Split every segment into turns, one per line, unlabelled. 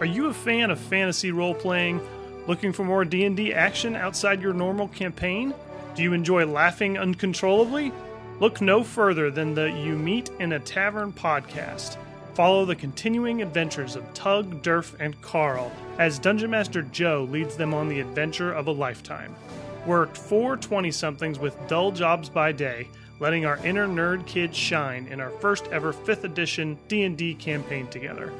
Are you a fan of fantasy role-playing? Looking for more D&D action outside your normal campaign? Do you enjoy laughing uncontrollably? Look no further than the You Meet in a Tavern podcast. Follow the continuing adventures of Tug, Durf, and Carl as Dungeon Master Joe leads them on the adventure of a lifetime. We're four 20 somethings with dull jobs by day, letting our inner nerd kids shine in our first ever 5th edition D&D campaign together.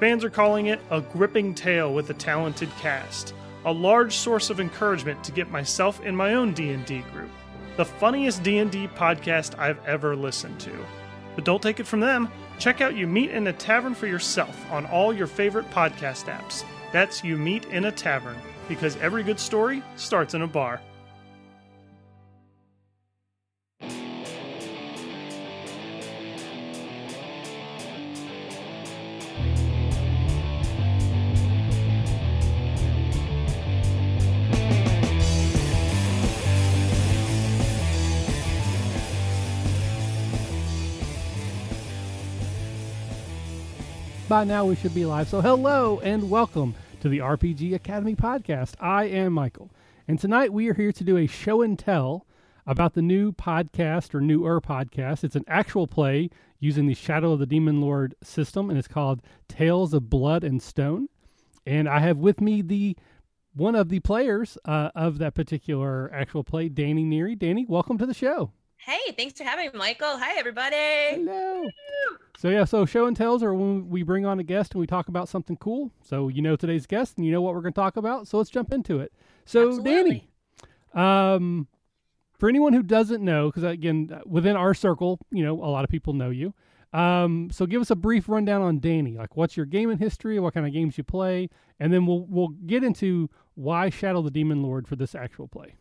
Fans are calling it a gripping tale with a talented cast, a large source of encouragement to get myself in my own D&D group. The funniest D&D podcast I've ever listened to. But don't take it from them. Check out You Meet in a Tavern for yourself on all your favorite podcast apps. That's You Meet in a Tavern, because every good story starts in a bar.
By now, we should be live. So, hello and welcome to the RPG Academy podcast. I am Michael, and tonight we are here to do a show and tell about the new podcast or newer podcast. It's an actual play using the Shadow of the Demon Lord system, and it's called Tales of Blood and Stone. And I have with me the one of the players uh, of that particular actual play, Dani Neary. Dani, welcome to the show.
Hey, thanks for having me, Michael. Hi, everybody.
Hello. So yeah, so show and tells are when we bring on a guest and we talk about something cool. So you know today's guest and you know what we're going to talk about. So let's jump into it. So
Absolutely.
Dani, um, for anyone who doesn't know, because again, within our circle, you know, a lot of people know you. Um, so give us a brief rundown on Dani. Like, what's your gaming history? What kind of games you play? And then we'll we'll get into why Shadow the Demon Lord for this actual play.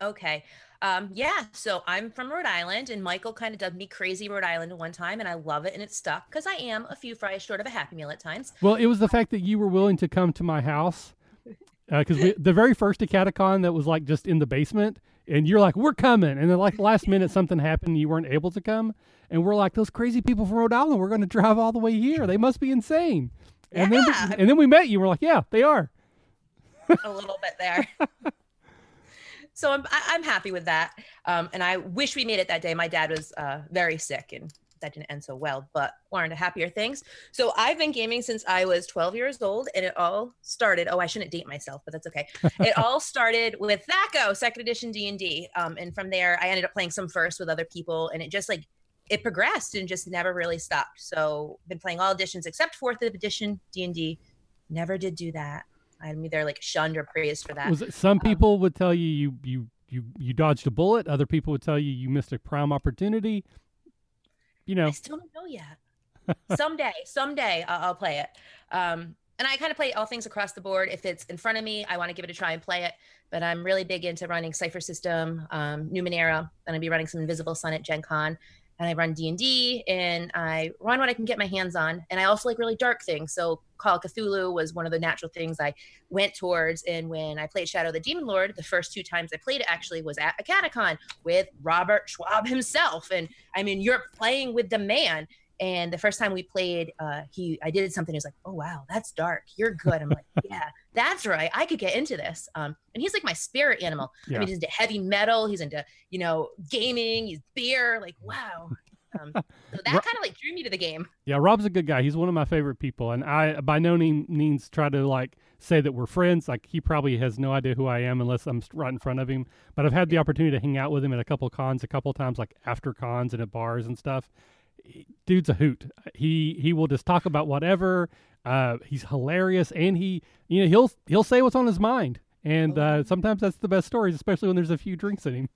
Okay. Um, yeah, so I'm from Rhode Island, and Michael kind of dubbed me crazy Rhode Island one time, and I love it, and it's stuck because I am a few fries short of a Happy Meal at times.
Well, it was the fact that you were willing to come to my house because uh, the very first Acadecon that was like just in the basement, and you're like, "We're coming," and then like last minute something happened, you weren't able to come, and we're like, "Those crazy people from Rhode Island, we're going to drive all the way here. They must be insane." And
Yeah.
then we, and then we met you. We're like, "Yeah, they are."
a little bit there. so I'm I- I'm happy with that. Um, and I wish we made it that day. My dad was uh, very sick, and that didn't end so well. But we're happier things. So I've been gaming since I was 12 years old, and it all started. Oh, I shouldn't date myself, but that's okay. it all started with THACO, Second Edition D and D, um, and from there I ended up playing some first with other people, and it just like it progressed and just never really stopped. So been playing all editions except fourth edition D and D. Never did do that. I'm either like shunned or praised for that.
It, some people would tell you you you you you dodged a bullet. Other people would tell you you missed a prime opportunity. You know,
I still don't know yet. someday, someday I'll, I'll play it. Um, and I kind of play all things across the board. If it's in front of me, I want to give it a try and play it. But I'm really big into running Cypher System, um, Numenera. And I'm going to be running some Invisible Sun at Gen Con. And I run D&D and I run what I can get my hands on. And I also like really dark things. So Call of Cthulhu was one of the natural things I went towards. And when I played Shadow the Demon Lord, the first two times I played it actually was at a Acadecon with Robert Schwalb himself. And I mean, you're playing with the man. And the first time we played, uh, he I did something. He was like, "Oh wow, that's dark. You're good." I'm like, "Yeah, that's right. I could get into this." Um, and he's like my spirit animal.
Yeah.
I mean, he's into heavy metal. He's into you know gaming. He's beer. Like wow. Um, so that kind of like drew me to the game.
Yeah, Rob's a good guy. He's one of my favorite people, and I by no means try to like say that we're friends. Like he probably has no idea who I am unless I'm right in front of him. But I've had the opportunity to hang out with him at a couple cons, a couple times, like after cons and at bars and stuff. Dude's a hoot. He he will just talk about whatever. Uh, he's hilarious, and he you know he'll he'll say what's on his mind. And uh, sometimes that's the best stories, especially when there's a few drinks in him.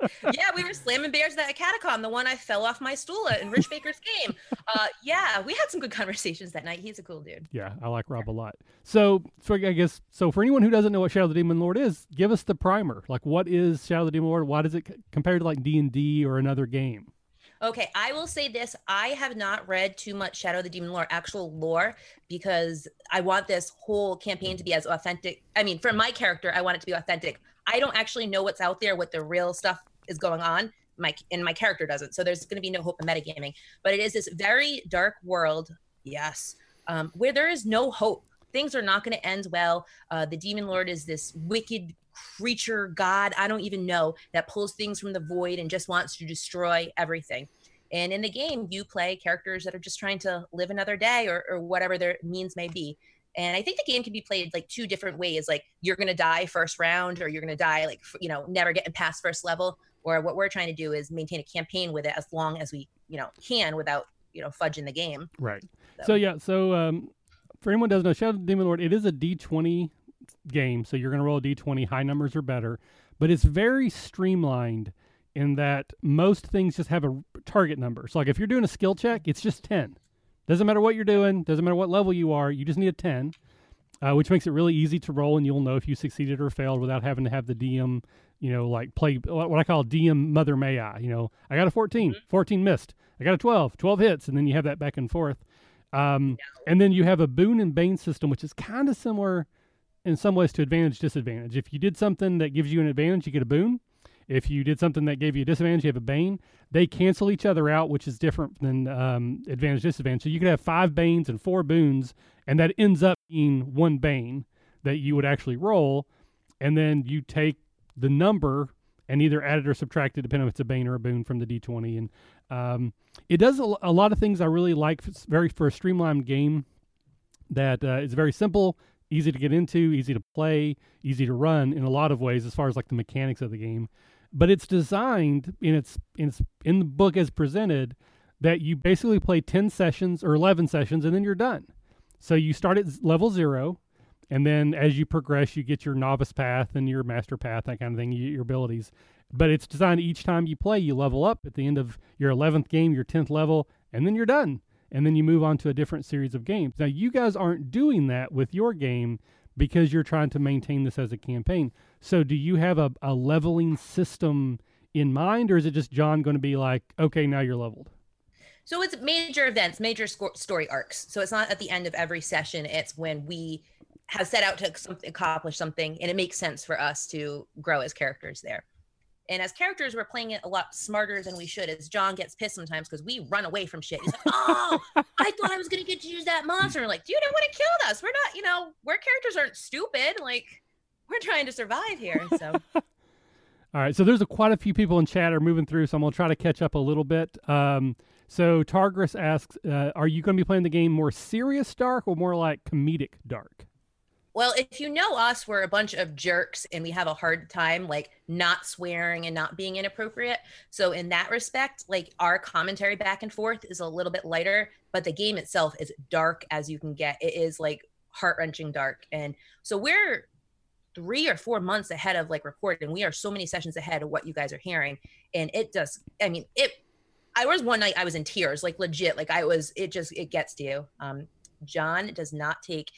yeah, we were slamming bears at Acadecon, the one I fell off my stool at in Rich Baker's game. Uh, yeah, we had some good conversations that night. He's a cool dude.
Yeah, I like Rob a lot. So, so I guess so. For anyone who doesn't know what Shadow the Demon Lord is, give us the primer. Like, what is Shadow the Demon Lord? Why does it c- compared to like D and D or another game?
Okay, I will say this. I have not read too much Shadow of the Demon Lore actual lore because I want this whole campaign to be as authentic. I mean, for my character, I want it to be authentic. I don't actually know what's out there, what the real stuff is going on. My and my character doesn't. So there's going to be no hope of metagaming. But it is this very dark world, yes, um, where there is no hope. things are not going to end well. Uh, the demon lord is this wicked creature god I don't even know that pulls things from the void and just wants to destroy everything. And in the game, you play characters that are just trying to live another day or, or whatever their means may be. And I think the game can be played like two different ways. Like you're going to die first round, or you're going to die like you know never getting past first level. Or what we're trying to do is maintain a campaign with it as long as we you know can without you know fudging the game.
Right. So, so yeah. So um, for anyone doesn't know, Shadow of the Demon Lord, it is a D20 game. So you're going to roll a D20. High numbers are better, but it's very streamlined in that most things just have a target number. So like if you're doing a skill check, it's just 10. Doesn't matter what you're doing, doesn't matter what level you are, you just need a 10. Uh, which makes it really easy to roll and you'll know if you succeeded or failed without having to have the DM, you know, like play what I call DM mother may I, you know, I got a 14, mm-hmm. 14 missed. I got a 12, 12 hits and then you have that back and forth. Um, and then you have a boon and bane system which is kind of similar in some ways to advantage disadvantage. If you did something that gives you an advantage, you get a boon. If you did something that gave you a disadvantage, you have a bane. They cancel each other out, which is different than um, advantage disadvantage. So you could have five banes and four boons, and that ends up being one bane that you would actually roll, and then you take the number and either add it or subtract it, depending if it's a bane or a boon from the d20. And um, it does a, a, lot of things I really like. It's very for a streamlined game that uh, is very simple, easy to get into, easy to play, easy to run in a lot of ways as far as like the mechanics of the game but it's designed in its in its in the book as presented that you basically play 10 sessions or 11 sessions and then you're done. So you start at level 0 and then as you progress you get your novice path and your master path that kind of thing, you, your abilities. But it's designed each time you play you level up at the end of your 11th game, your 10th level and then you're done. And then you move on to a different series of games. Now you guys aren't doing that with your game because you're trying to maintain this as a campaign. So do you have a, a leveling system in mind, or is it just John going to be like, okay, now you're leveled?
So it's major events, major sco- story arcs. So it's not at the end of every session. It's when we have set out to accomplish something, and it makes sense for us to grow as characters there. And as characters, we're playing it a lot smarter than we should. As John gets pissed sometimes because we run away from shit. He's like, "Oh, I thought I was gonna get to use that monster." Like, dude, I want to kill us. We're not, you know, we're characters aren't stupid. Like, we're trying to survive here. So.
All right, so there's a, quite a few people in chat are moving through, so I'm gonna try to catch up a little bit. Um, so Targris asks, uh, "Are you to be playing the game more serious dark or more like comedic dark?"
Well, if you know us, we're a bunch of jerks and we have a hard time like not swearing and not being inappropriate. So in that respect, like our commentary back and forth is a little bit lighter, but the game itself is dark as you can get. It is like heart-wrenching dark. And so we're three or four months ahead of like recording. We are so many sessions ahead of what you guys are hearing. And it does, I mean, it, I was one night I was in tears, like legit, like I was, it just, it gets to you. Um, John does not take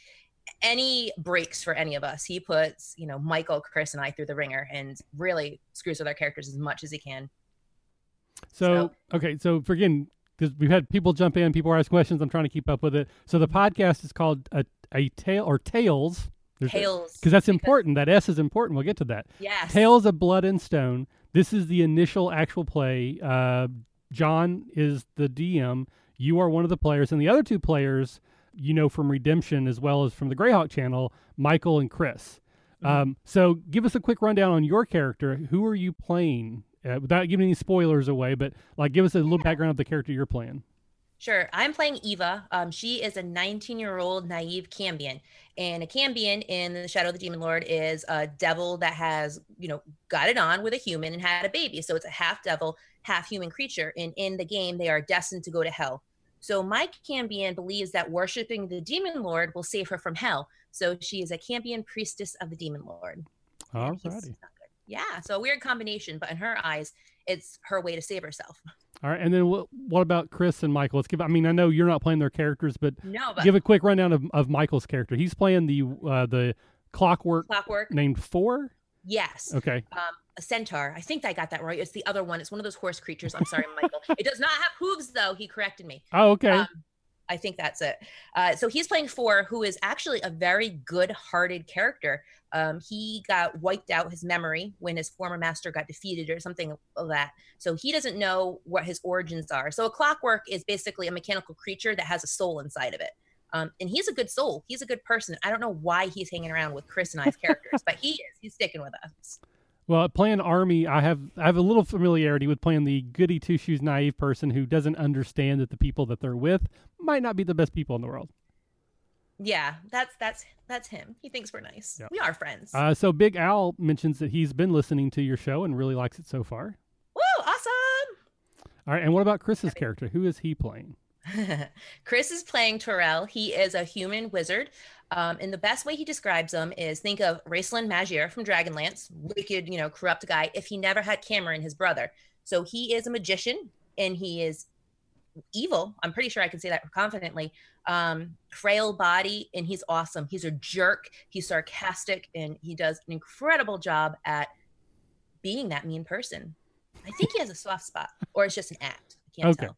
any breaks for any of us. He puts, you know, Michael, Chris, and I through the ringer and really screws with our characters as much as he can.
So, so okay, so for again, because we've had people jump in, people ask questions. I'm trying to keep up with it. So the podcast is called a, a tale or tales
Tales.
Because that's important. That S is important. We'll get to that.
Yes.
Tales of Blood and Stone. This is the initial actual play. Uh, John is the DM. You are one of the players, and the other two players, you know from Redemption as well as from the Greyhawk channel, Michael and Chris. Mm-hmm. Um, so give us a quick rundown on your character. Who are you playing? Uh, without giving any spoilers away, but like give us a little background of the character you're playing.
Sure. I'm playing Eva. Um, she is a 19 year old naive Cambion. And a Cambion in the Shadow of the Demon Lord is a devil that has, you know, got it on with a human and had a baby. So it's a half devil, half human creature. And in the game, they are destined to go to hell. So my Cambion believes that worshiping the Demon Lord will save her from hell. So she is a Cambion priestess of the Demon Lord.
Alrighty.
Yeah. So a weird combination, but in her eyes, it's her way to save herself.
All right, and then what, what about Chris and Michael? Let's give. I mean, I know you're not playing their characters, but,
no, but
give a quick rundown of, of Michael's character. He's playing the uh, the clockwork
clockwork
named Four.
Yes.
Okay.
Um, a centaur. I think I got that right. It's the other one. It's one of those horse creatures. I'm sorry, Michael. it does not have hooves, though. He corrected me.
Oh, okay. Um,
I think that's it. Uh, so he's playing Four, who is actually a very good-hearted character. Um, he got wiped out his memory when his former master got defeated or something of that. So he doesn't know what his origins are. So a clockwork is basically a mechanical creature that has a soul inside of it. Um, and he's a good soul. He's a good person. I don't know why he's hanging around with Chris and I's characters, but he is. He's sticking with us.
Well, playing Army, I have I have a little familiarity with playing the goody two shoes naive person who doesn't understand that the people that they're with might not be the best people in the world.
Yeah, that's that's that's him. He thinks we're nice.
Yep.
We are friends.
Uh, so Big Al mentions that he's been listening to your show and really likes it so far.
Woo! Awesome.
All right, and what about Chris's character? Who is he playing?
Chris is playing Terrell. He is a human wizard. Um, and the best way he describes him is think of Raistlin Majere from Dragonlance, wicked, you know, corrupt guy, if he never had Caramon, his brother. So he is a magician and he is evil. I'm pretty sure I can say that confidently. Um, frail body, and he's awesome. He's a jerk. He's sarcastic, and he does an incredible job at being that mean person. I think he has a soft spot, or it's just an act. I can't
Okay.
tell.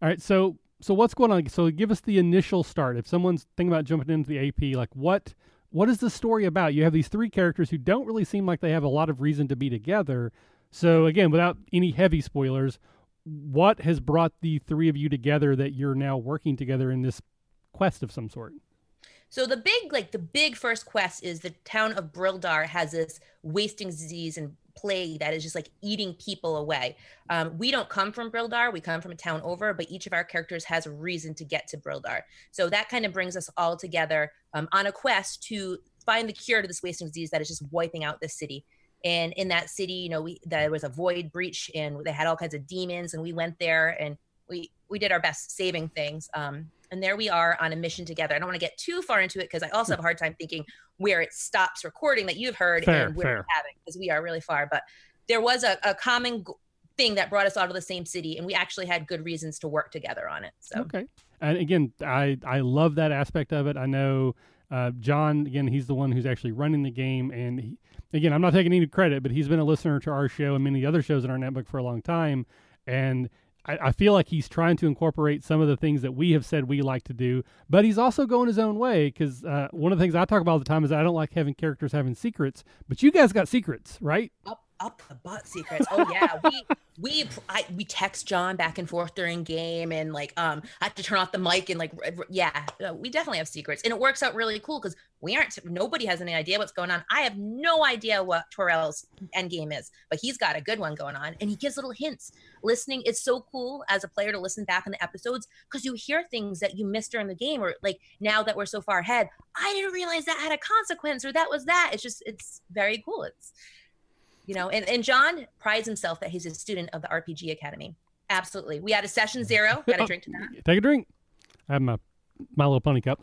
All right, so so what's going on? So give us the initial start. If someone's thinking about jumping into the AP, like what what is the story about? You have these three characters who don't really seem like they have a lot of reason to be together. So again, without any heavy spoilers, what has brought the three of you together that you're now working together in this quest of some sort?
So the big, like the big first quest is the town of Brildar has this wasting disease and plague that is just like eating people away. Um, we don't come from Brildar; we come from a town over, but each of our characters has a reason to get to Brildar. So that kind of brings us all together um, on a quest to find the cure to this wasting disease that is just wiping out this city. And in that city, you know, we there was a void breach, and they had all kinds of demons, and we went there and we we did our best saving things. Um, and there we are on a mission together. I don't want to get too far into it because I also have a hard time thinking where it stops recording that you've heard
Fair,
and where we're having because we are really far. But there was a, a common thing that brought us all to the same city, and we actually had good reasons to work together on it. So
Okay. And again, I I love that aspect of it. I know uh, John again. He's the one who's actually running the game, and he, again, I'm not taking any credit, but he's been a listener to our show and many other shows in our network for a long time, and. I, I feel like he's trying to incorporate some of the things that we have said we like to do, but he's also going his own way. Because uh, one of the things I talk about all the time is I don't like having characters having secrets, but you guys got secrets, right?
Up the butt secrets. Oh yeah, we we I, we text John back and forth during game, and like um I have to turn off the mic and like yeah, uh, we definitely have secrets, and it works out really cool because we aren't nobody has any idea what's going on. I have no idea what Torrell's end game is, but he's got a good one going on, and he gives little hints. Listening, it's so cool as a player to listen back in the episodes because you hear things that you missed during the game, or like now that we're so far ahead, I didn't realize that had a consequence, or that was that. It's just it's very cool. It's you know and, and john prides himself that he's a student of the rpg academy absolutely we had a session zero got a drink to that
Take a drink. I have my my little pony cup.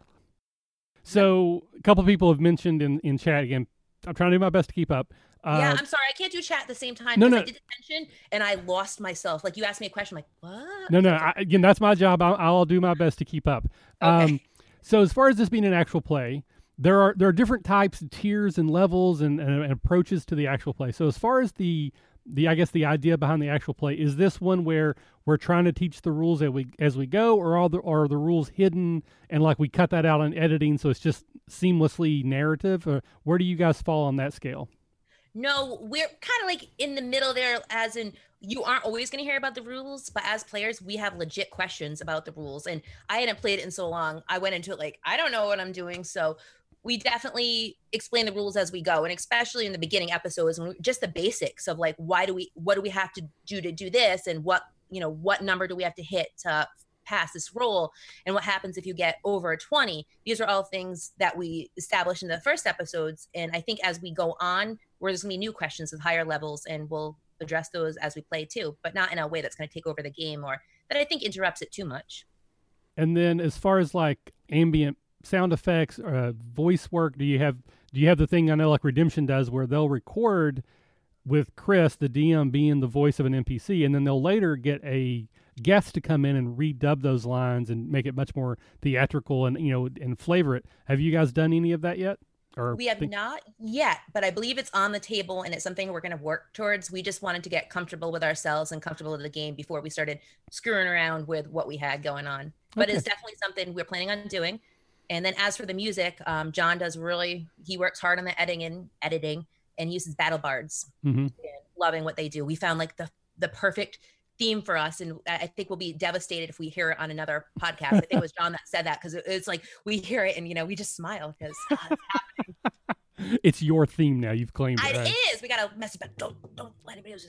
So a couple people have mentioned in in chat again. I'm trying to do my best to keep up. Uh,
yeah i'm sorry i can't do chat at the same time
No, no.
i did attention and i lost myself like you asked me a question I'm like what
no, no. I, again, that's my job. I'll, I'll do my best to keep up. Um,
Okay.
so as far as this being an actual play, there are there are different types, of tiers, and levels, and, and, and approaches to the actual play. So as far as the the I guess the idea behind the actual play is this one where we're trying to teach the rules as we as we go, or are the are the rules hidden and like we cut that out in editing, so it's just seamlessly narrative? Or where do you guys fall on that scale?
No, we're kind of like in the middle there, as in you aren't always going to hear about the rules, but as players, we have legit questions about the rules. And I hadn't played it in so long. I went into it like, I don't know what I'm doing. So we definitely explain the rules as we go. And especially in the beginning episodes, when we, just the basics of like, why do we, what do we have to do to do this? And what, you know, what number do we have to hit to pass this roll? And what happens if you get over 20? These are all things that we established in the first episodes. And I think as we go on, where there's gonna be new questions with higher levels and we'll address those as we play too, but not in a way that's gonna take over the game or that I think interrupts it too much.
And then as far as like ambient sound effects, uh, voice work, do you have do you have the thing I know like Redemption does where they'll record with Chris, the DM, being the voice of an NPC, and then they'll later get a guest to come in and redub those lines and make it much more theatrical and you know and flavor it. Have you guys done any of that yet? Or
We have
think-
not yet, but I believe it's on the table and it's something we're going to work towards. We just wanted to get comfortable with ourselves and comfortable with the game before we started screwing around with what we had going on. But
Okay.
it's definitely something we're planning on doing. And then as for the music, um, John does really, he works hard on the editing and editing and uses battle bards
Mhm.
and loving what they do. We found like the, the perfect theme for us, and I think we'll be devastated if we hear it on another podcast. I think it was John that said that because it's like we hear it and you know we just smile because oh,
it's, it's your theme now. You've claimed it.
It
right?
is. We got to mess about. Don't don't let anybody else.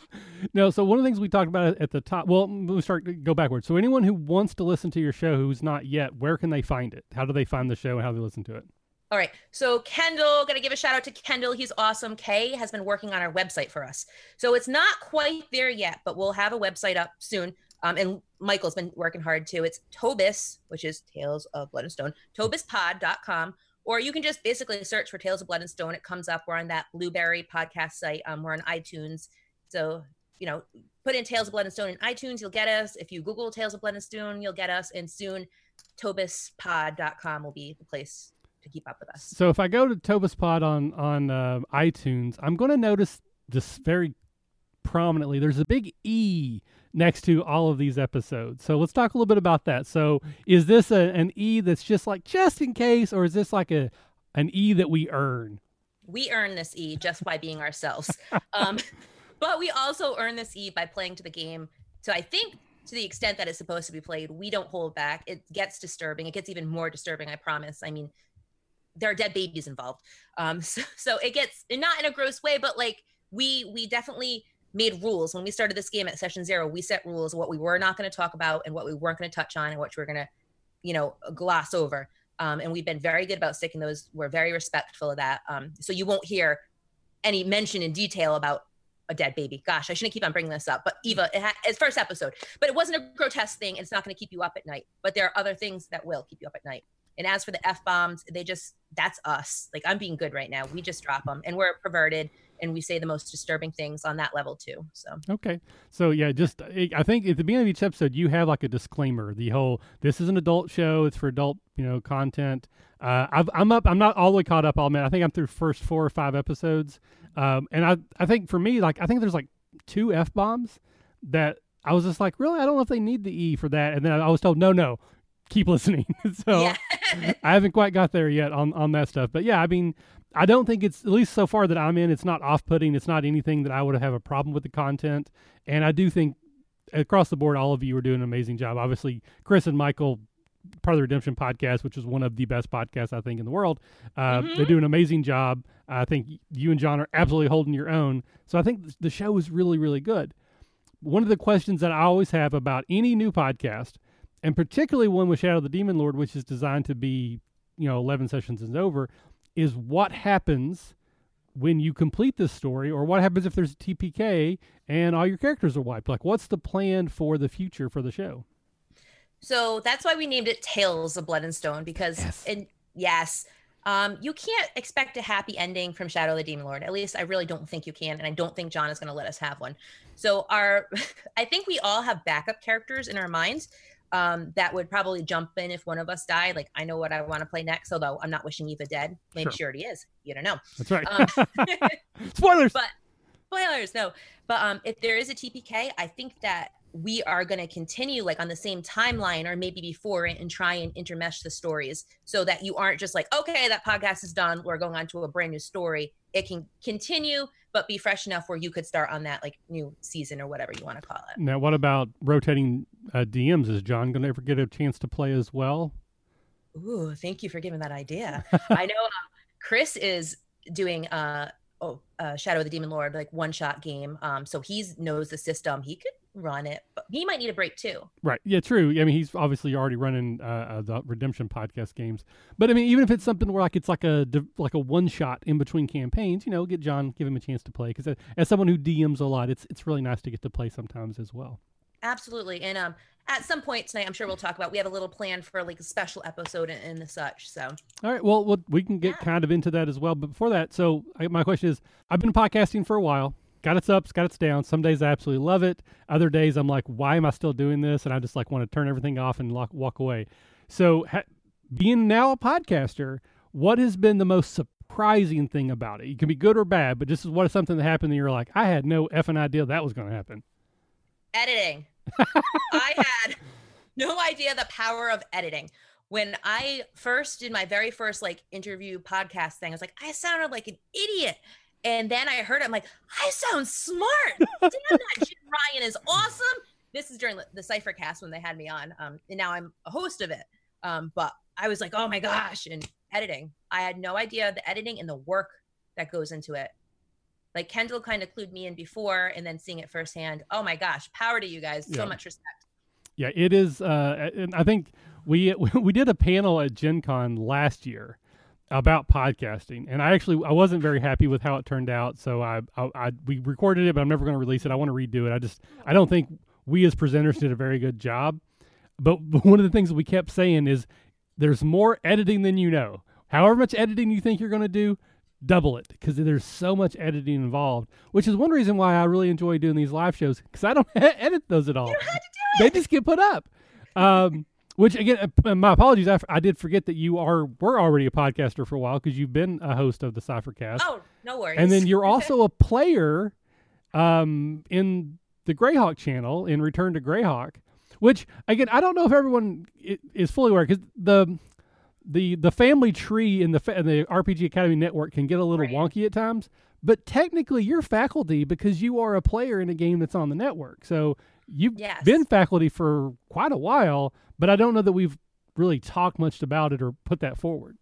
no, so one of the things we talked about at the top. Well, we start go backwards. So anyone who wants to listen to your show who's not yet, where can they find it? How do they find the show and how do they listen to it?
All right. So Kendall, gonna give a shout out to Kendall. He's awesome. Kay has been working on our website for us. So it's not quite there yet, but we'll have a website up soon. Um, and Michael's been working hard too. It's Tobis, which is Tales of Blood and Stone, tobispod.com. Or you can just basically search for Tales of Blood and Stone. It comes up. We're on that Blubrry podcast site. Um, we're on iTunes. So, you know, put in Tales of Blood and Stone in iTunes, you'll get us. If you Google Tales of Blood and Stone, you'll get us. And soon, tobispod.com will be the place to keep up with us.
So if I go to Tobis Pod on on uh, iTunes, I'm going to notice this very prominently. There's a big E next to all of these episodes. So let's talk a little bit about that. So is this a, an E that's just like just in case, or is this like a an E that we earn?
We earn this E just by being ourselves. um, but we also earn this E by playing to the game. So I think to the extent that it's supposed to be played, we don't hold back. It gets disturbing. It gets even more disturbing, I promise. I mean, there are dead babies involved. Um, so, so it gets not in a gross way, but like we we definitely made rules when we started this game at session zero. We set rules what we were not going to talk about and what we weren't going to touch on and what we were going to, you know, gloss over. Um, and we've been very good about sticking those. We're very respectful of that. Um, so you won't hear any mention in detail about a dead baby. Gosh, I shouldn't keep on bringing this up, but Eva, it it's first episode, but it wasn't a grotesque thing. It's not going to keep you up at night, but there are other things that will keep you up at night. And as for the f bombs, they just that's us. Like I'm being good right now. We just drop them, and we're perverted, and we say the most disturbing things on that level too. So
okay, so yeah, just I think at the beginning of each episode you have like a disclaimer. The whole this is an adult show. It's for adult you know content. Uh, i am up. I'm not all the way caught up. I'll admit. I think I'm through first four or five episodes, um, and I I think for me like I think there's like two f bombs that I was just like, really? I don't know if they need the E for that. And then I was told, no, no, keep listening. so yeah. I haven't quite got there yet on on that stuff. But yeah, I mean, I don't think it's at least so far that I'm in. It's not off putting. It's not anything that I would have a problem with the content. And I do think across the board, all of you are doing an amazing job. Obviously, Chris and Michael. Part of the Redemption podcast, which is one of the best podcasts I think in the world, uh, mm-hmm. they do an amazing job. I think you and John are absolutely holding your own. So I think the show is really, really good. One of the questions that I always have about any new podcast and particularly one with Shadow of the Demon Lord, which is designed to be, you know, 11 sessions is over, is what happens when you complete this story, or what happens if there's a TPK and all your characters are wiped? Like, what's the plan for the future for the show?
So that's why we named it Tales of Blood and Stone because, yes. and yes, um, you can't expect a happy ending from Shadow the Demon Lord. At least I really don't think you can, and I don't think John is going to let us have one. So our, I think we all have backup characters in our minds um, that would probably jump in if one of us died. Like I know what I want to play next, although I'm not wishing Eva dead. Maybe sure. she already is. You don't know.
That's right. Um, spoilers.
But spoilers, no. But um, if there is a TPK, I think that we are going to continue like on the same timeline or maybe before and, and try and intermesh the stories so that you aren't just like, okay, that podcast is done. We're going on to a brand new story. It can continue but be fresh enough where you could start on that like new season or whatever you want to call it.
Now, what about rotating uh, DMs? Is John going to ever get a chance to play as well?
Ooh, thank you for giving that idea. I know um, Chris is doing uh, oh, uh, Shadow of the Demon Lord like one shot game, um, so he knows the system. He could run it, but he might need a break too.
Right. Yeah, true. I mean, he's obviously already running uh, uh, the Redemption podcast games. But I mean, even if it's something where like it's like a like a one shot in between campaigns, you know, get John, give him a chance to play because uh, as someone who DMs a lot, it's it's really nice to get to play sometimes as well.
Absolutely. And um at some point tonight, I'm sure we'll talk about. We have a little plan for like a special episode and, and the such. So,
all right, well, we can get yeah. kind of into that as well. But before that, so I, my question is: I've been podcasting for a while got its ups, got its downs. Some days I absolutely love it. Other days I'm like, why am I still doing this? And I just like want to turn everything off and lock, walk away. So ha- being now a podcaster, what has been the most surprising thing about it? It can be good or bad, but this is what is something that happened and you're like, I had no effing idea that was going to happen.
Editing. I had no idea the power of editing. When I first did my very first like interview podcast thing, I was like, I sounded like an idiot And then I heard it, I'm like, I sound smart. Damn that Jim Ryan is awesome. This is during the Cypher cast when they had me on. Um, and now I'm a host of it. Um, but I was like, oh my gosh, and editing. I had no idea the editing and the work that goes into it. Like Kendall kind of clued me in before and then seeing it firsthand. Oh my gosh, power to you guys.
Yeah.
So much respect.
Yeah, it is. Uh, and I think we we did a panel at Gen Con last year about podcasting, and I actually I wasn't very happy with how it turned out. So I I, I we recorded it, but I'm never going to release it. I want to redo it. I just I don't think we as presenters did a very good job. But, but one of the things that we kept saying is there's more editing than you know. However much editing you think you're going to do, double it because there's so much editing involved. Which is one reason why I really enjoy doing these live shows because I don't edit those at all.
You had to do it.
They just get put up. Um, which again, uh, my apologies. I, I did forget that you are were already a podcaster for a while because you've been a host of the Cyphercast,
Oh, no worries.
and then you're also a player um, in the Greyhawk channel in Return to Greyhawk. Which again, I don't know if everyone is fully aware because the the the family tree in the in the RPG Academy network can get a little
Right.
wonky at times. But technically, you're faculty because you are a player in a game that's on the network. So you've
Yes.
been faculty for quite a while, but I don't know that we've really talked much about it or put that forward.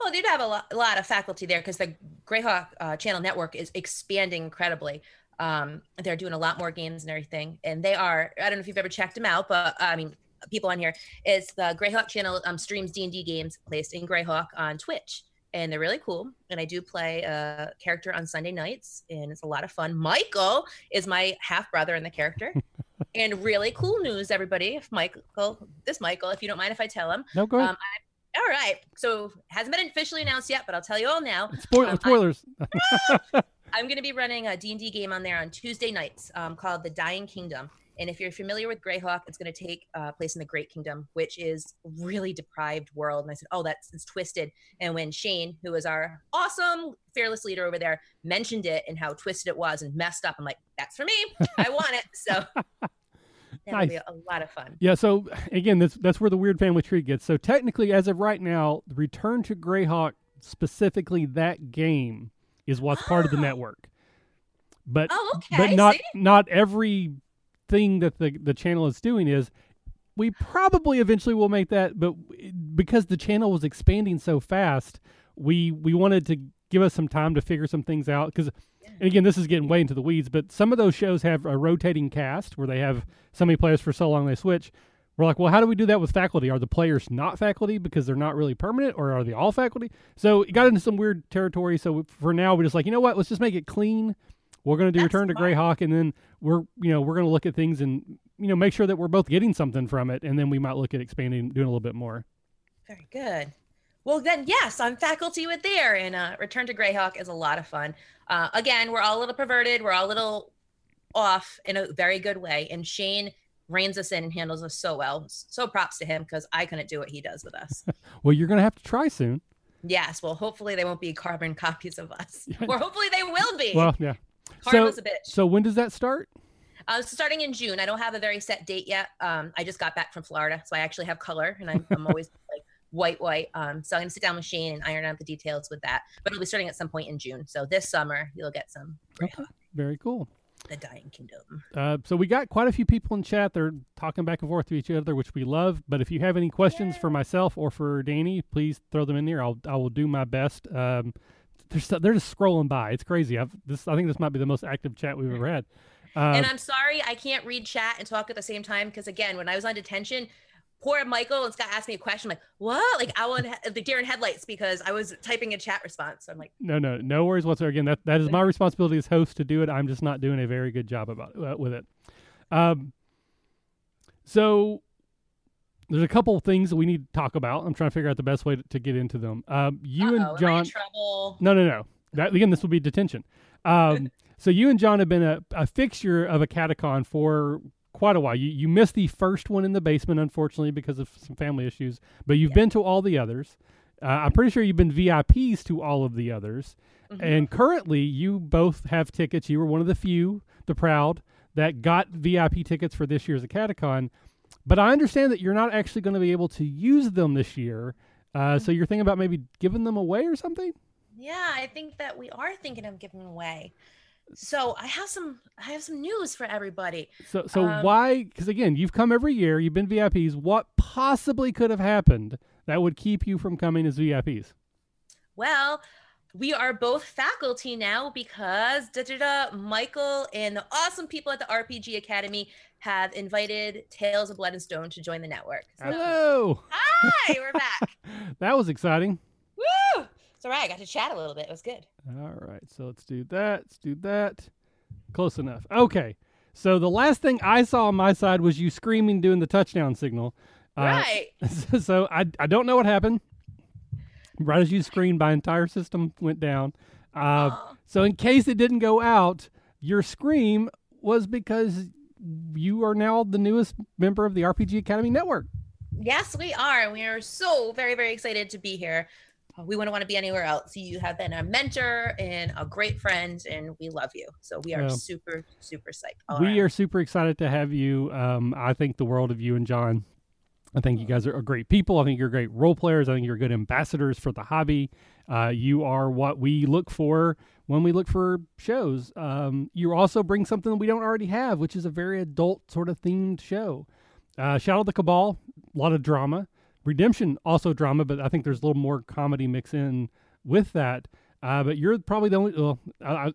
Well, they do have a lot, a lot of faculty there because the Greyhawk uh, Channel Network is expanding incredibly. Um, they're doing a lot more games and everything, and they are. I don't know if you've ever checked them out, but I mean, people on here is the Greyhawk Channel um, streams D and D games placed in Greyhawk on Twitch, and they're really cool. And I do play a character on Sunday nights, and it's a lot of fun. Michael is my half brother in the character. and really cool news, everybody. If Michael, this Michael, if you don't mind if I tell him,
No, go ahead.
um, all right. So hasn't been officially announced yet, but I'll tell you all now.
Spoil-
um, I-
spoilers.
I'm going to be running a D&D game on there on Tuesday nights um, called The Dying Kingdom. And if you're familiar with Greyhawk, it's going to take uh, place in the Great Kingdom, which is really deprived world. And I said, oh, that's it's twisted. And when Shane, who is our awesome fearless leader over there, mentioned it and how twisted it was and messed up, I'm like, that's for me. I want it. So that'll be a lot of fun.
Yeah, so again, that's that's where the weird family tree gets. So technically, as of right now, Return to Greyhawk, specifically that game, is what's part of the network. But
Oh, okay.
but not
See?
not every thing that the the channel is doing is. We probably eventually will make that, but because the channel was expanding so fast, we we wanted to give us some time to figure some things out. Because, and again, this is getting way into the weeds, but some of those shows have a rotating cast where they have so many players for so long they switch. We're like, well, how do we do that with faculty? Are the players not faculty because they're not really permanent, or are they all faculty? So it got into some weird territory. So for now, we're just like, you know what? Let's just make it clean. We're going to do
That's
Return to. Greyhawk, and then we're you know we're going to look at things and you know make sure that we're both getting something from it, and then we might look at expanding, doing a little bit more.
Very good. Well, then, yes, I'm faculty with there, and uh, Return to Greyhawk is a lot of fun. Uh, again, we're all a little perverted, we're all a little off in a very good way, and Shane reins us in and handles us so well. So props to him because I couldn't do what he does with us.
Well, you're going to have to try soon.
yes, well, hopefully they won't be carbon copies of us, or hopefully they will be.
Well, yeah. So
Karma's a bitch.
so when does that start?
Uh, so starting in June. I don't have a very set date yet. Um, I just got back from Florida, so I actually have color, and I'm, I'm always like white, white. Um, so I'm gonna sit down with Shane and iron out the details with that. But it'll be starting at some point in June. So this summer you'll get some
Okay. Very cool.
the Dying Kingdom.
Uh, so we got quite a few people in chat. They're talking back and forth to each other, which we love. But if you have any questions for myself or for Dani, please throw them in there. I'll I will do my best. Um, they're st- they're just scrolling by. It's crazy. I've this I think this might be the most active chat we've ever had.
And I'm sorry I can't read chat and talk at the same time because again, when I was on detention. Poor Michael and Scott asked me a question. I'm like, what? Like, I want the deer in headlights because I was typing a chat response. So I'm like,
no, no, no worries whatsoever. Again, that that is my responsibility as host to do it. I'm just not doing a very good job about uh, with it. Um, so there's a couple of things that we need to talk about. I'm trying to figure out the best way to, to get into them. Um, you
uh-oh,
and John. No, no, no. That again, this will be detention. Um, so you and John have been a, a fixture of a acadecon for quite a while. You you missed the first one in the basement, unfortunately, because of some family issues. But you've
Yeah.
been to all the others. Uh, I'm pretty sure you've been VIPs to all of the others.
Mhm.
And currently, you both have tickets. You were one of the few, the proud, that got VIP tickets for this year's Acadecon. But I understand that you're not actually going to be able to use them this year. Uh, so you're thinking about maybe giving them away or something?
Yeah, I think that we are thinking of giving away. So I have some I have some news for everybody.
So so
Um,
why? Because again, you've come every year. You've been VIPs. What possibly could have happened that would keep you from coming as VIPs?
Well, we are both faculty now because da, da, da, Michael and the awesome people at the RPG Academy have invited Tales of Blood and Stone to join the network. So,
Hello.
hi, we're back.
that was exciting.
Woo! It's all right. I got to chat a little bit. It was good.
All right, so let's do that. Let's do that. Close enough. Okay. So the last thing I saw on my side was you screaming doing the touchdown signal. Uh,
right.
so I I don't know what happened. Right as you screamed, my entire system went down. Uh, so in case it didn't go out, your scream was because you are now the newest member of the RPG Academy Network.
Yes, we are. And we are so very, very excited to be here. Uh, We wouldn't want to be anywhere else. You have been a mentor and a great friend, and we love you. So we are
Yeah.
super, super psyched. all
we
around.
are super excited to have you. Um, I think the world of you and John. I think you guys are great people. I think you're great role players. I think you're good ambassadors for the hobby. Uh, you are what we look for when we look for shows. Um, you also bring something we don't already have, which is a very adult sort of themed show. Uh, Shadow of the Cabal, a lot of drama. Redemption, also drama, but I think there's a little more comedy mix in with that. Uh, but you're probably the only, well, I,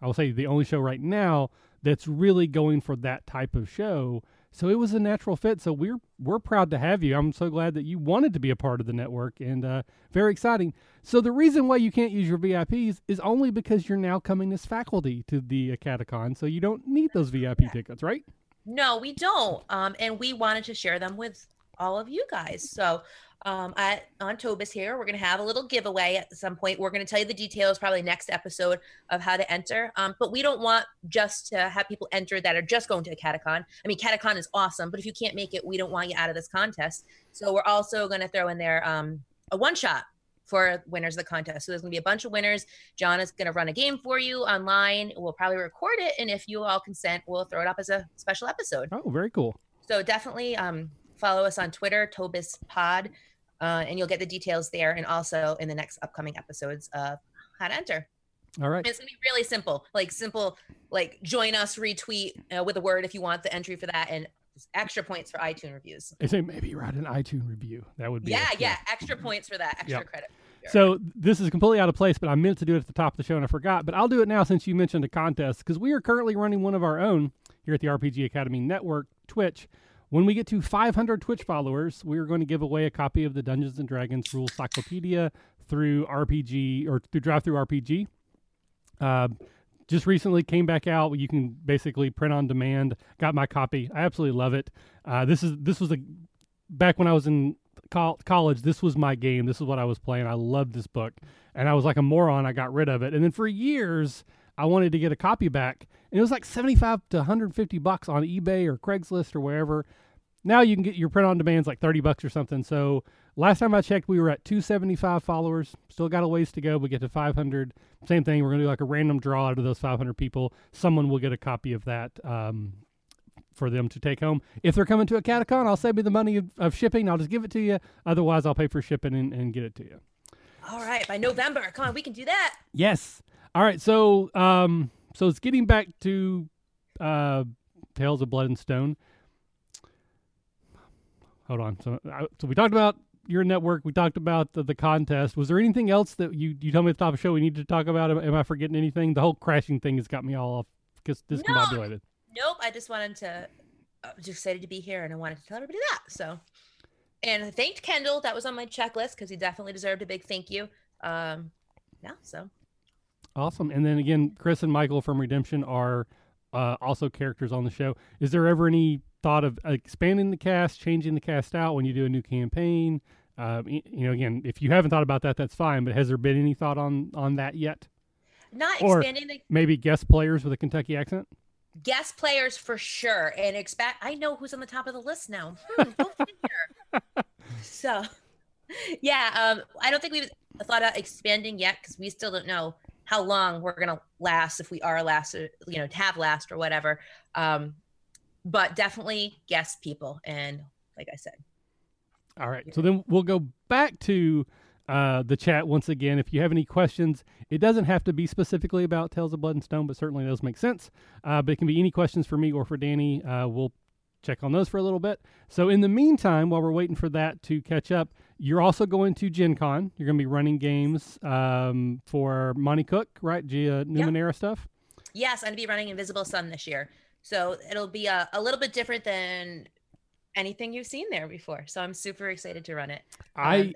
I will say the only show right now that's really going for that type of show. So it was a natural fit. So we're we're proud to have you. I'm so glad that you wanted to be a part of the network and uh, very exciting. So the reason why you can't use your VIPs is only because you're now coming as faculty to the Acadecon. So you don't need those VIP tickets, right?
No, we don't. Um, and we wanted to share them with all of you guys. So um, at on Tobis here, we're gonna have a little giveaway at some point. We're gonna tell you the details probably next episode of how to enter. Um, but we don't want just to have people enter that are just going to a acadecon. I mean, acadecon is awesome, but if you can't make it, we don't want you out of this contest. So we're also gonna throw in there um, a one shot for winners of the contest. So there's gonna be a bunch of winners. John is gonna run a game for you online. We'll probably record it, and if you all consent, we'll throw it up as a special episode.
Oh, very cool.
So definitely um, follow us on Twitter, Tobis Pod, uh, and you'll get the details there, and also in the next upcoming episodes of how to enter.
All right.
And it's gonna be really simple, like simple, like join us, retweet uh, with a word if you want the entry for that, and extra points for iTunes reviews.
I say maybe write an iTunes review. That would be
Yeah,
it.
yeah, extra points for that, extra
Yep.
credit.
So this is completely out of place, but I meant to do it at the top of the show and I forgot. But I'll do it now since you mentioned a contest because we are currently running one of our own here at the RPG Academy Network, Twitch. When we get to 500 Twitch followers, we are going to give away a copy of the Dungeons and Dragons Rule Cyclopedia through RPG or through Drive Through RPG. Uh, just recently came back out. You can basically print on demand. Got my copy. I absolutely love it. Uh, this is this was a back when I was in col- college. This was my game. This is what I was playing. I loved this book, and I was like a moron. I got rid of it, and then for years I wanted to get a copy back, and it was like seventy five to one hundred fifty bucks on eBay or Craigslist or wherever. Now you can get your print on demands like thirty bucks or something. So last time I checked, we were at two seventy five followers. Still got a ways to go. We get to five hundred. Same thing. We're gonna do like a random draw out of those five hundred people. Someone will get a copy of that. Um, for them to take home. If they're coming to a acadecon, I'll save me the money of, of shipping. I'll just give it to you. Otherwise, I'll pay for shipping and, and get it to you.
All right, by November, come on, we can do that.
Yes. All right. So, um, so it's getting back to uh, Tales of Blood and Stone. Hold on. So, I, so we talked about your network. We talked about the, the contest. Was there anything else that you you told me at the top of the show we need to talk about? Am, am I forgetting anything? The whole crashing thing has got me all off because discombobulated.
Nope, I just wanted to. I was excited to be here, and I wanted to tell everybody that. So, and I thanked Kendall. That was on my checklist because he definitely deserved a big thank you. Um, yeah. So
Awesome. And then again, Chris and Michael from Redemption are uh, also characters on the show. Is there ever any thought of expanding the cast, changing the cast out when you do a new campaign? Uh, you know, again, if you haven't thought about that, that's fine. But has there been any thought on on that yet?
not
Or-
expanding the
Maybe guest players with a Kentucky accent.
guest players for sure, and expect. I know who's on the top of the list now. Hmm, so, yeah, um, I don't think we've thought about expanding yet because we still don't know how long we're gonna last if we are last, or, you know, have last or whatever. Um, but definitely guest people, and like I said,
All right. So then we'll go back to uh, the chat once again. If you have any questions, it doesn't have to be specifically about Tales of Blood and Stone, but certainly does make sense. Uh, but it can be any questions for me or for Dani. Uh, we'll check on those for a little bit. So in the meantime, while we're waiting for that to catch up, you're also going to Gen Con. You're going to be running games um, for Monte Cook, right? Gia Numenera yep. stuff.
Yes, I'm going to be running Invisible Sun this year. So it'll be a, a little bit different than anything you've seen there before. So I'm super excited to run it.
I um,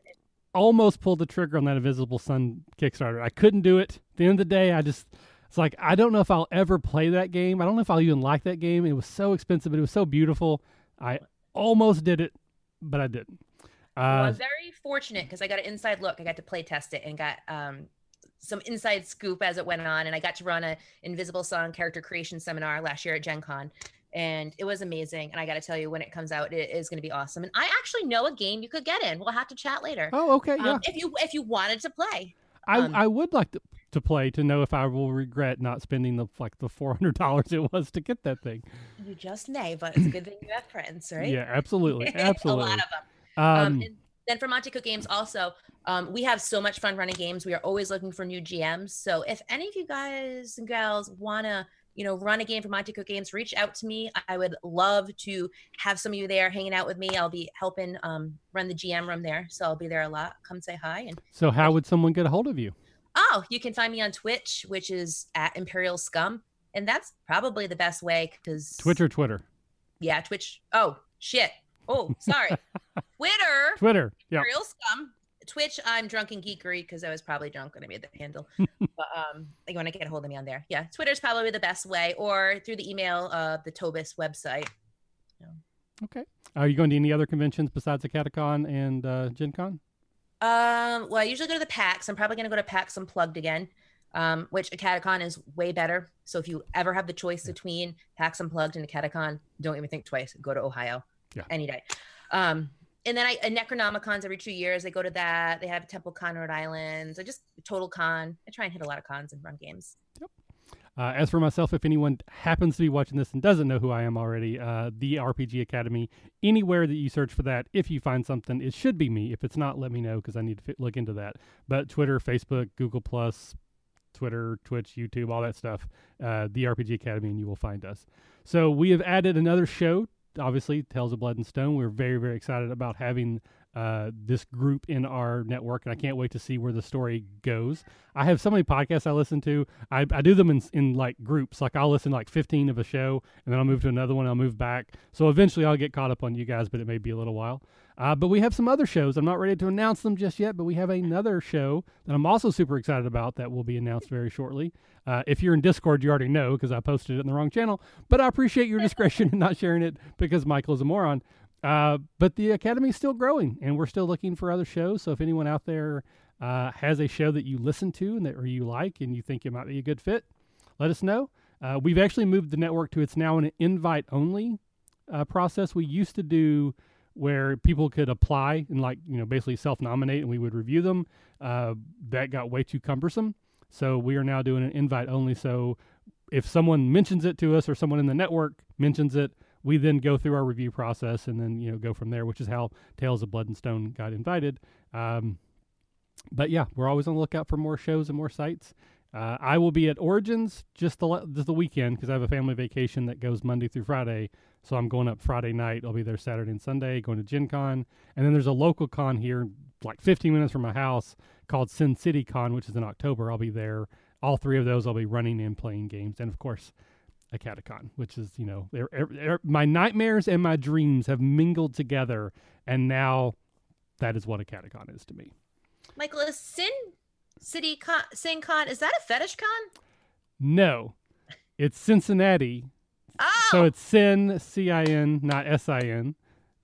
almost pulled the trigger on that Invisible Sun Kickstarter. I couldn't do it. At the end of the day, I just it's like I don't know if I'll ever play that game. I don't know if I'll even like that game. It was so expensive, but it was so beautiful. I almost did it, but I didn't.
Uh, well, I'm very fortunate because I got an inside look. I got to play test it and got um, some inside scoop as it went on, and I got to run a Invisible Sun character creation seminar last year at Gen Con and it was amazing. And I got to tell you, when it comes out, it is going to be awesome. And I actually know a game you could get in. We'll have to chat later.
Oh, okay, yeah. Um,
if you if you wanted to play,
I um, I would like to to play to know if I will regret not spending the like the four hundred dollars it was to get that thing.
You just may, but it's a good thing you have friends, right?
Yeah, absolutely, absolutely.
a lot of them. Um, um, and then for Monte Cook Games, also, um, we have so much fun running games. We are always looking for new GMs. So if any of you guys and gals wanna you know, run a game for Monte Cook Games, reach out to me. I would love to have some of you there hanging out with me. I'll be helping um, run the GM room there, so I'll be there a lot. Come say hi. And
so, how would someone get a hold of you?
Oh, you can find me on Twitch, which is at Imperial Scum, and that's probably the best way because
Twitch or Twitter.
Yeah, Twitch. Oh shit. Oh, sorry. Twitter.
Twitter.
Yeah. Imperial Scum. Twitch, I'm drunk and geekery because I was probably drunk when I made the handle. but um, you want to get a hold of me on there. Yeah, Twitter's probably the best way, or through the email of the Tobis website.
Okay. Are you going to any other conventions besides the Acadecon and uh, Gen Con?
Um, well, I usually go to the PAX. I'm probably going to go to PAX Unplugged again, um, which Acadecon is way better. So if you ever have the choice between PAX Unplugged and Acadecon, don't even think twice. Go to Ohio yeah. any day. Um, and then I a Necronomicons every two years. I go to that. They have Temple Con Rhode Island. I just Total Con. I try and hit a lot of cons and run games. Yep.
Uh, as for myself, if anyone happens to be watching this and doesn't know who I am already, uh, the RPG Academy, anywhere that you search for that, if you find something, it should be me. If it's not, let me know because I need to fit, look into that. But Twitter, Facebook, Google Plus, Twitter, Twitch, YouTube, all that stuff, uh, the RPG Academy, and you will find us. So we have added another show obviously Tales of Blood and Stone. We're very, very excited about having uh, this group in our network, and I can't wait to see where the story goes. I have so many podcasts I listen to. I, I do them in, in like groups. Like I'll listen to like 15 of a show, and then I'll move to another one. I'll move back. So eventually I'll get caught up on you guys, but it may be a little while. Uh, but we have some other shows. I'm not ready to announce them just yet, but we have another show that I'm also super excited about that will be announced very shortly. Uh, if you're in Discord, you already know because I posted it in the wrong channel, but I appreciate your discretion in not sharing it because Michael is a moron. Uh, but the Academy is still growing and we're still looking for other shows. So if anyone out there uh, has a show that you listen to and that or you like and you think it might be a good fit, let us know. Uh, we've actually moved the network to it's now an invite only uh, process. We used to do where people could apply and like you know basically self-nominate and we would review them uh, that got way too cumbersome. So we are now doing an invite only. So if someone mentions it to us or someone in the network mentions it we then go through our review process and then you know go from there which is how tales of blood and stone got invited. Um, but yeah we're always on the lookout for more shows and more sites. Uh, I will be at Origins just the just the weekend because I have a family vacation that goes Monday through Friday. So I'm going up Friday night. I'll be there Saturday and Sunday, going to Gen Con. And then there's a local con here, like 15 minutes from my house, called Sin City Con, which is in October. I'll be there. All three of those I'll be running and playing games. And of course, Acadecon, which is, you know, they're, they're, my nightmares and my dreams have mingled together. And now that is what Acadecon is to me.
Michael, is Sin City Con, Sin Con, is that a fetish con?
No, it's Cincinnati
Oh.
So it's Sin C I N, not S I N.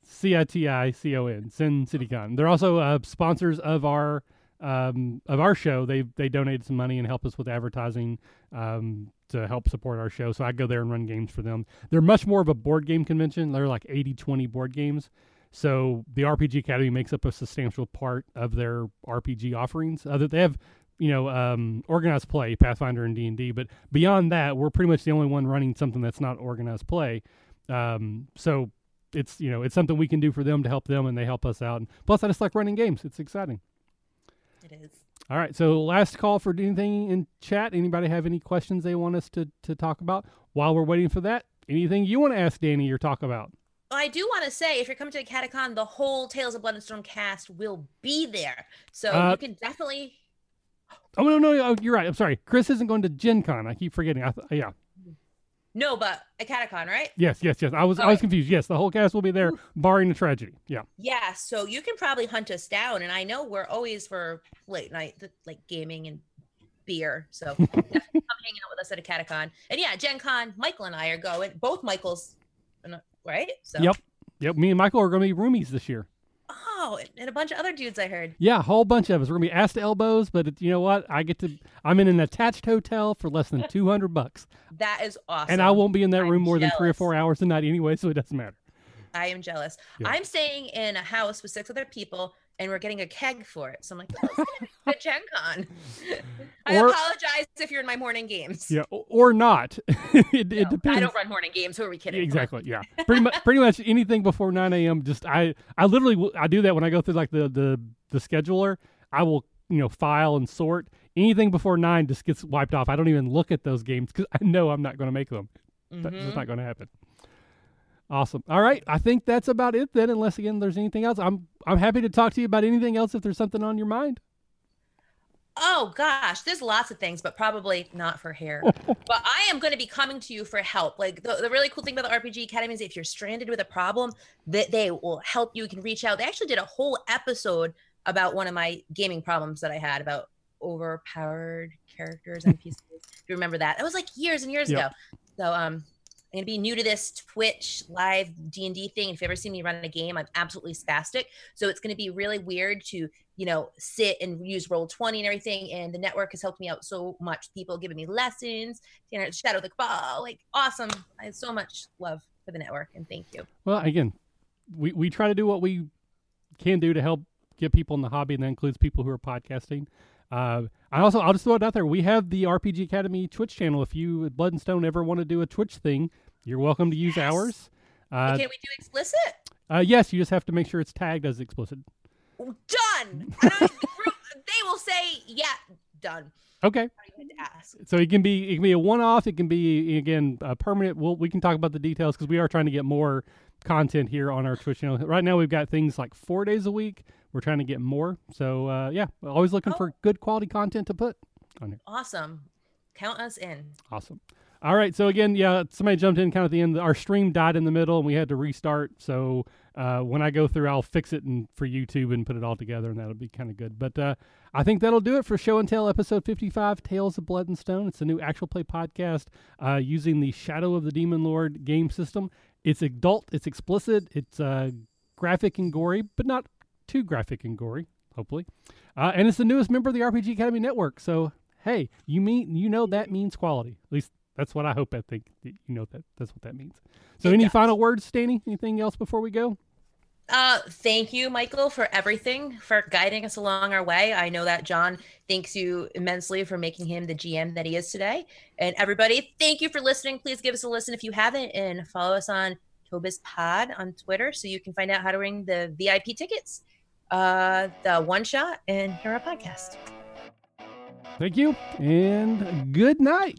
C I T I C O N. Sin CityCon. They're also uh, sponsors of our um, of our show. They they donated some money and help us with advertising um, to help support our show. So I go there and run games for them. They're much more of a board game convention. They're like 80-20 board games. So the RPG Academy makes up a substantial part of their RPG offerings. Uh, they have you know um, organized play pathfinder and d&d but beyond that we're pretty much the only one running something that's not organized play um, so it's you know it's something we can do for them to help them and they help us out and plus i just like running games it's exciting
It is.
All right. So last call for anything in chat. Anybody have any questions they want us to, to talk about? While we're waiting for that, anything you want to ask Dani or talk about?
I do want to say, if you're coming to the Acadecon, the whole Tales of Blood and Stone cast will be there, so
Uh,
you can definitely.
Oh no, no, no, you're right. I'm sorry. Chris isn't going to Gen Con. I keep forgetting. I th- yeah.
No, but Acadecon, right?
Yes, yes, yes. I was I was confused. Yes, the whole cast will be there, barring the tragedy. Yeah.
Yeah, so you can probably hunt us down, and I know we're always for late night, like gaming and beer. So definitely come hang out with us at Acadecon. And yeah, Gen Con, Michael and I are going. Both Michaels, uh, right? So
Yep. Yep. Me and Michael are going to be roomies this year.
Oh, and- a bunch of other dudes I heard.
Yeah, a whole bunch of us. We're gonna be ass to elbows, but it, you know what? I get to. I'm in an attached hotel for less than two hundred bucks,
That is awesome.
and I won't be in that
I'm
room more than three or four hours a night anyway, so it doesn't matter.
I am jealous.
Yeah.
I'm staying in a house with six other people, and we're getting a keg for it. So I'm like, oh, it's gonna be a Gen Con. I
Or-
apologize if you're in my morning games.
Yeah, or not. it, it depends.
I don't run morning games. Who are we kidding?
Exactly. Yeah. Pretty much. Pretty much anything before nine a.m. Just I. I literally. I do that when I go through like the the the scheduler. I will you know file and sort anything before nine just gets wiped off. I don't even look at those games because I know I'm not going to make them. That's just
Mhm.
not going to happen. Awesome. All right. I think that's about it then. Unless again there's anything else. I'm I'm happy to talk to you about anything else if there's something on your mind.
Oh gosh, there's lots of things, but probably not for hair. but I am going to be coming to you for help. Like the, the really cool thing about the RPG Academy is if you're stranded with a problem, that they will help you. You can reach out. They actually did a whole episode about one of my gaming problems that I had about overpowered characters and pieces. if you remember that, that was like years and years
Yep.
ago. So um, I'm gonna be new to this Twitch live D and D thing. If you ever see me run a game, I'm absolutely spastic. So it's gonna be really weird to you know sit and use roll 20 and everything. And the network has helped me out so much. People giving me lessons, you know, Shadow the Cabal, like awesome. I have so much love for the network and thank you.
Well, again, we, we try to do what we can do to help get people in the hobby, and that includes people who are podcasting. Uh, I also, I'll just throw it out there. We have the RPG Academy Twitch channel. If you, Blood and Stone, ever want to do a Twitch thing, you're welcome to use
Yes.
ours. Uh,
can we do explicit?
uh, yes, you just have to make sure it's tagged as explicit.
Done. And I, they will say, yeah, done.
Okay.
I don't even have to ask.
So it can be it can be a one off. It can be again a permanent. We'll, we can talk about the details because we are trying to get more content here on our Twitch channel. Right now we've got things like four days a week. We're trying to get more. So uh, yeah, always looking for good quality content to put on here.
Awesome. Count us in.
Awesome. All right. So again, yeah, somebody jumped in kind of at the end. Our stream died in the middle, and we had to restart. So uh, when I go through, I'll fix it and for YouTube and put it all together, and that'll be kind of good. But uh, I think that'll do it for Show and Tell episode fifty-five, Tales of Blood and Stone. It's a new actual play podcast uh, using the Shadow of the Demon Lord game system. It's adult. It's explicit. It's uh, graphic and gory, but not too graphic and gory. Hopefully, uh, and it's the newest member of the RPG Academy Network. So hey, you mean you know that means quality. At least that's what I hope. I think that you know that that's what that means. So,
It
any
does.
final words, Dani? Anything else before we go?
Uh, thank you, Michael, for everything, for guiding us along our way. I know that John thanks you immensely for making him the GM that he is today. And everybody, thank you for listening. Please give us a listen if you haven't, and follow us on Tobis Pod on Twitter so you can find out how to ring the VIP tickets, uh, the one shot, and hear our podcast.
Thank you, and good night.